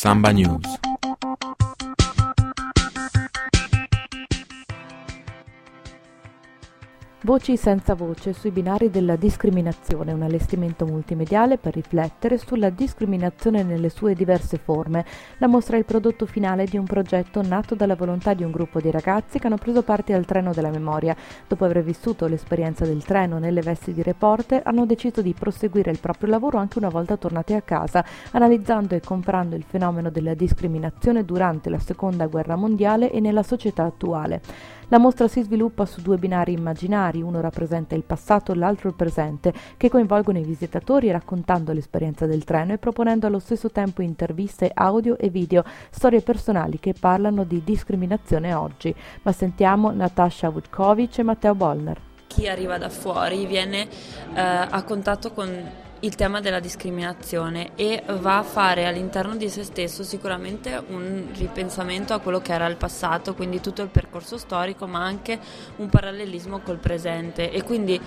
Samba News. Voci senza voce sui binari della discriminazione, un allestimento multimediale per riflettere sulla discriminazione nelle sue diverse forme. La mostra è il prodotto finale di un progetto nato dalla volontà di un gruppo di ragazzi che hanno preso parte al treno della memoria. Dopo aver vissuto l'esperienza del treno nelle vesti di reporter, hanno deciso di proseguire il proprio lavoro anche una volta tornati a casa, analizzando e comprando il fenomeno della discriminazione durante la seconda guerra mondiale e nella società attuale. La mostra si sviluppa su due binari immaginari, uno rappresenta il passato e l'altro il presente, che coinvolgono i visitatori raccontando l'esperienza del treno e proponendo allo stesso tempo interviste audio e video, storie personali che parlano di discriminazione oggi. Ma sentiamo Natasha Vutkovic e Matteo Bollner. Chi arriva da fuori viene eh, a contatto con il tema della discriminazione e va a fare all'interno di se stesso sicuramente un ripensamento a quello che era il passato, quindi tutto il percorso storico, ma anche un parallelismo col presente. E quindi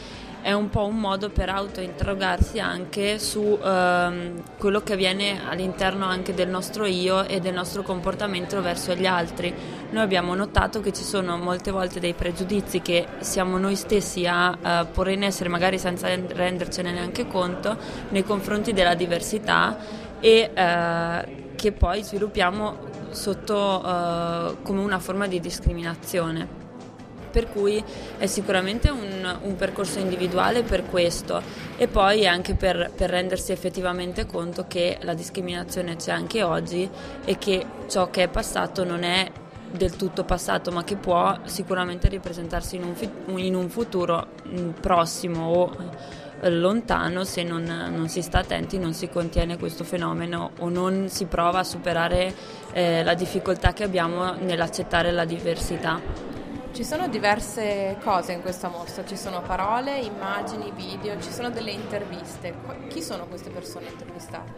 è un po' un modo per autointerrogarsi anche su ehm, quello che avviene all'interno anche del nostro io e del nostro comportamento verso gli altri. Noi abbiamo notato che ci sono molte volte dei pregiudizi che siamo noi stessi a eh, porre in essere magari senza rendercene neanche conto nei confronti della diversità e eh, che poi sviluppiamo sotto eh, come una forma di discriminazione per cui è sicuramente un, un percorso individuale per questo e poi anche per, per, rendersi effettivamente conto che la discriminazione c'è anche oggi e che ciò che è passato non è del tutto passato ma che può sicuramente ripresentarsi in un, in un futuro mm, prossimo o eh, lontano se non, non, si sta attenti, non si contiene questo fenomeno o non si prova a superare eh, la difficoltà che abbiamo nell'accettare la diversità. Ci sono diverse cose in questa mostra, ci sono parole, immagini, video, ci sono delle interviste. Chi sono queste persone intervistate?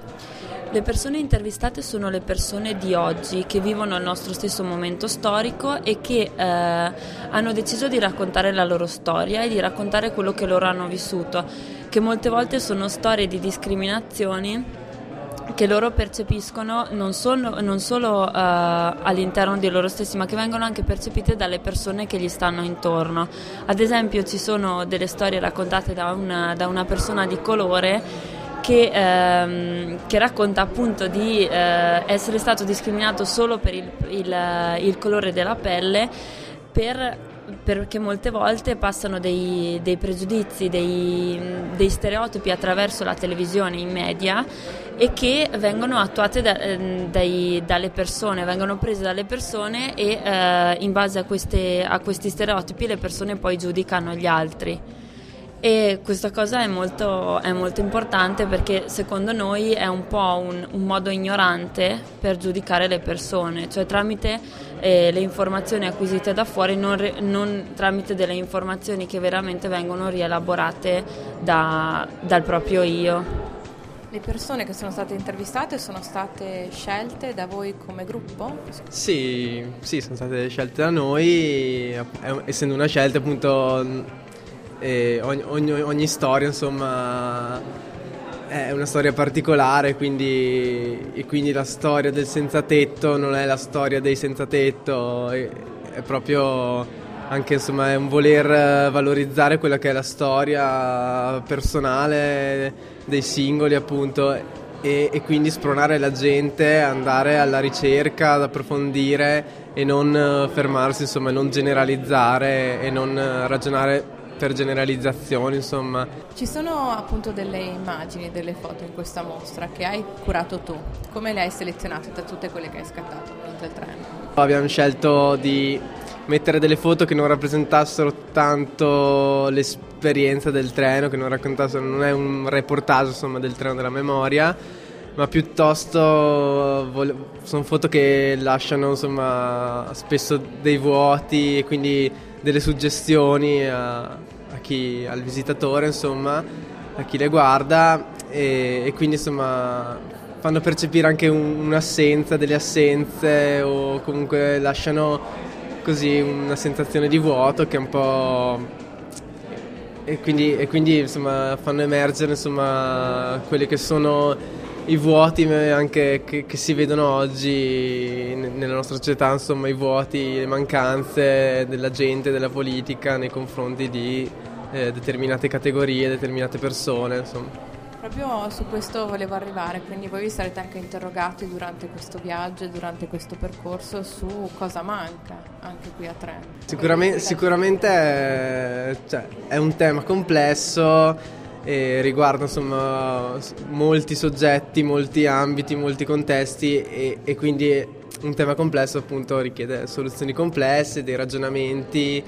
Le persone intervistate sono le persone di oggi che vivono il nostro stesso momento storico e che eh, hanno deciso di raccontare la loro storia e di raccontare quello che loro hanno vissuto, che molte volte sono storie di discriminazioni che loro percepiscono non solo, non solo uh, all'interno di loro stessi, ma che vengono anche percepite dalle persone che gli stanno intorno. Ad esempio ci sono delle storie raccontate da una, da una persona di colore che, ehm, che, racconta appunto di eh, essere stato discriminato solo per il, il, il colore della pelle per perché molte volte passano dei, dei pregiudizi, dei, dei, stereotipi attraverso la televisione in media e che vengono attuate da, ehm, dai, dalle persone, vengono prese dalle persone e eh, in base a, queste, a questi stereotipi le persone poi giudicano gli altri. E questa cosa è molto, è molto, importante perché secondo noi è un po' un, un modo ignorante per giudicare le persone, cioè tramite eh, le informazioni acquisite da fuori, non, re, non, tramite delle informazioni che veramente vengono rielaborate da, dal proprio io. Le persone che sono state intervistate sono state scelte da voi come gruppo? Sì, sì sono state scelte da noi, essendo una scelta appunto ogni, ogni, ogni, storia insomma è una storia particolare quindi, e quindi la storia del senza tetto non è la storia dei senza tetto è, proprio anche insomma è un voler valorizzare quella che è la storia personale dei singoli appunto e, e, quindi spronare la gente ad andare alla ricerca, ad approfondire e non fermarsi, insomma, non generalizzare e non ragionare per generalizzazioni, insomma. Ci sono appunto delle immagini, delle foto in questa mostra che hai curato tu. Come le hai selezionate tra tutte quelle che hai scattato durante il treno? Abbiamo scelto di mettere delle foto che non rappresentassero tanto l'esperienza del treno, che non raccontassero, non è un reportage insomma, del treno della memoria, ma piuttosto sono foto che lasciano insomma, spesso dei vuoti e quindi delle suggestioni a chi, al visitatore, insomma, a chi le guarda e, e quindi insomma fanno percepire anche un, un'assenza, delle assenze o comunque lasciano così una sensazione di vuoto che è un po' e quindi, e quindi insomma, fanno emergere insomma, quelle che sono i vuoti anche che, che, si vedono oggi nella nostra società, insomma i vuoti, le mancanze della gente, della politica nei confronti di eh, determinate categorie, determinate persone. Insomma. Proprio su questo volevo arrivare, quindi voi vi sarete anche interrogati durante questo viaggio durante questo percorso su cosa manca anche qui a Trento. Sicuramente, sicuramente è, cioè, è un tema complesso e riguarda insomma molti soggetti, molti ambiti, molti contesti e, e quindi un tema complesso appunto richiede soluzioni complesse, dei ragionamenti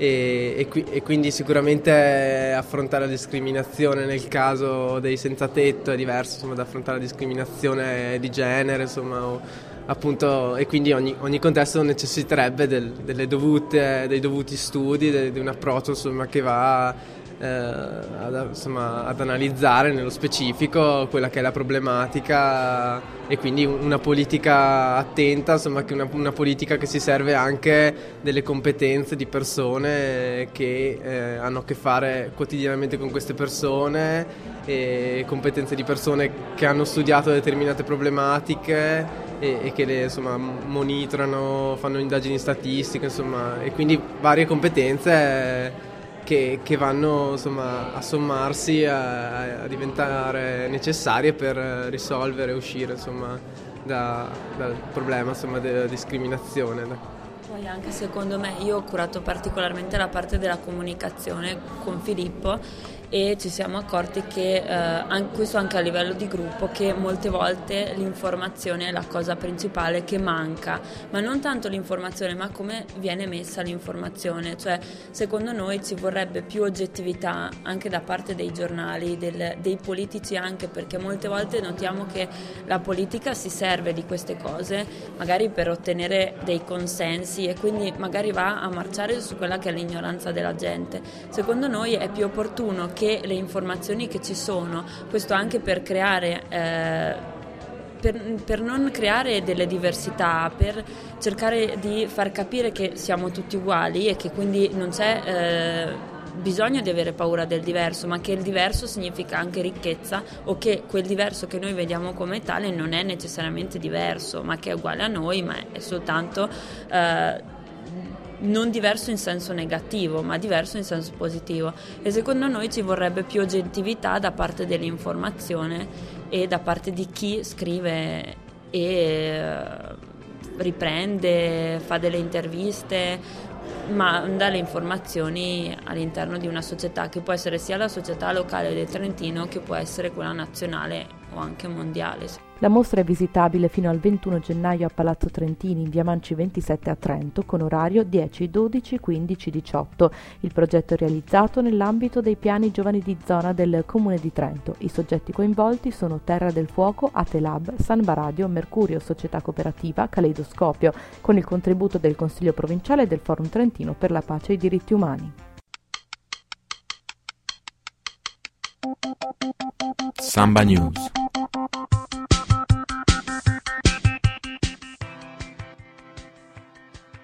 e, e, qui, e, quindi sicuramente affrontare la discriminazione nel caso dei senza tetto è diverso insomma, da affrontare la discriminazione di genere insomma, o, appunto, e quindi ogni, ogni contesto necessiterebbe del, dovute, dei dovuti studi, de, di un approccio insomma, che va eh, ad, insomma, ad, analizzare nello specifico quella che è la problematica e quindi una politica attenta, insomma, una, una politica che si serve anche delle competenze di persone che eh, hanno a che fare quotidianamente con queste persone e competenze di persone che hanno studiato determinate problematiche e, e che le insomma, monitorano, fanno indagini statistiche, insomma, e quindi varie competenze che, che vanno insomma, a sommarsi, a, a, diventare necessarie per risolvere e uscire insomma, da, dal problema insomma, della discriminazione. Poi anche secondo me, io ho curato particolarmente la parte della comunicazione con Filippo e ci siamo accorti che, eh, questo anche a livello di gruppo, che molte volte l'informazione è la cosa principale che manca, ma non tanto l'informazione, ma come viene messa l'informazione, cioè secondo noi ci vorrebbe più oggettività anche da parte dei giornali, del, dei politici anche, perché molte volte notiamo che la politica si serve di queste cose, magari per ottenere dei consensi e quindi magari va a marciare su quella che è l'ignoranza della gente. Secondo noi è più opportuno che le informazioni che ci sono, questo anche per creare... Eh, per, per, non creare delle diversità, per cercare di far capire che siamo tutti uguali e che quindi non c'è eh, bisogno di avere paura del diverso, ma che il diverso significa anche ricchezza o che quel diverso che noi vediamo come tale non è necessariamente diverso, ma che è uguale a noi, ma è soltanto... Eh, non diverso in senso negativo, ma diverso in senso positivo. E secondo noi ci vorrebbe più oggettività da parte dell'informazione e da parte di chi scrive e eh, riprende, fa delle interviste, manda le informazioni all'interno di una società che può essere sia la società locale del Trentino che può essere quella nazionale o anche mondiale. La mostra è visitabile fino al 21 gennaio a Palazzo Trentini in via Manci 27 a Trento con orario 10, 12, 15, 18. Il progetto è realizzato nell'ambito dei piani giovani di zona del Comune di Trento. I soggetti coinvolti sono Terra del Fuoco, Atelab, San Baradio, Mercurio Società Cooperativa, Caleidoscopio, con il contributo del Consiglio Provinciale e del Forum Trentino per la pace e i diritti umani. Samba News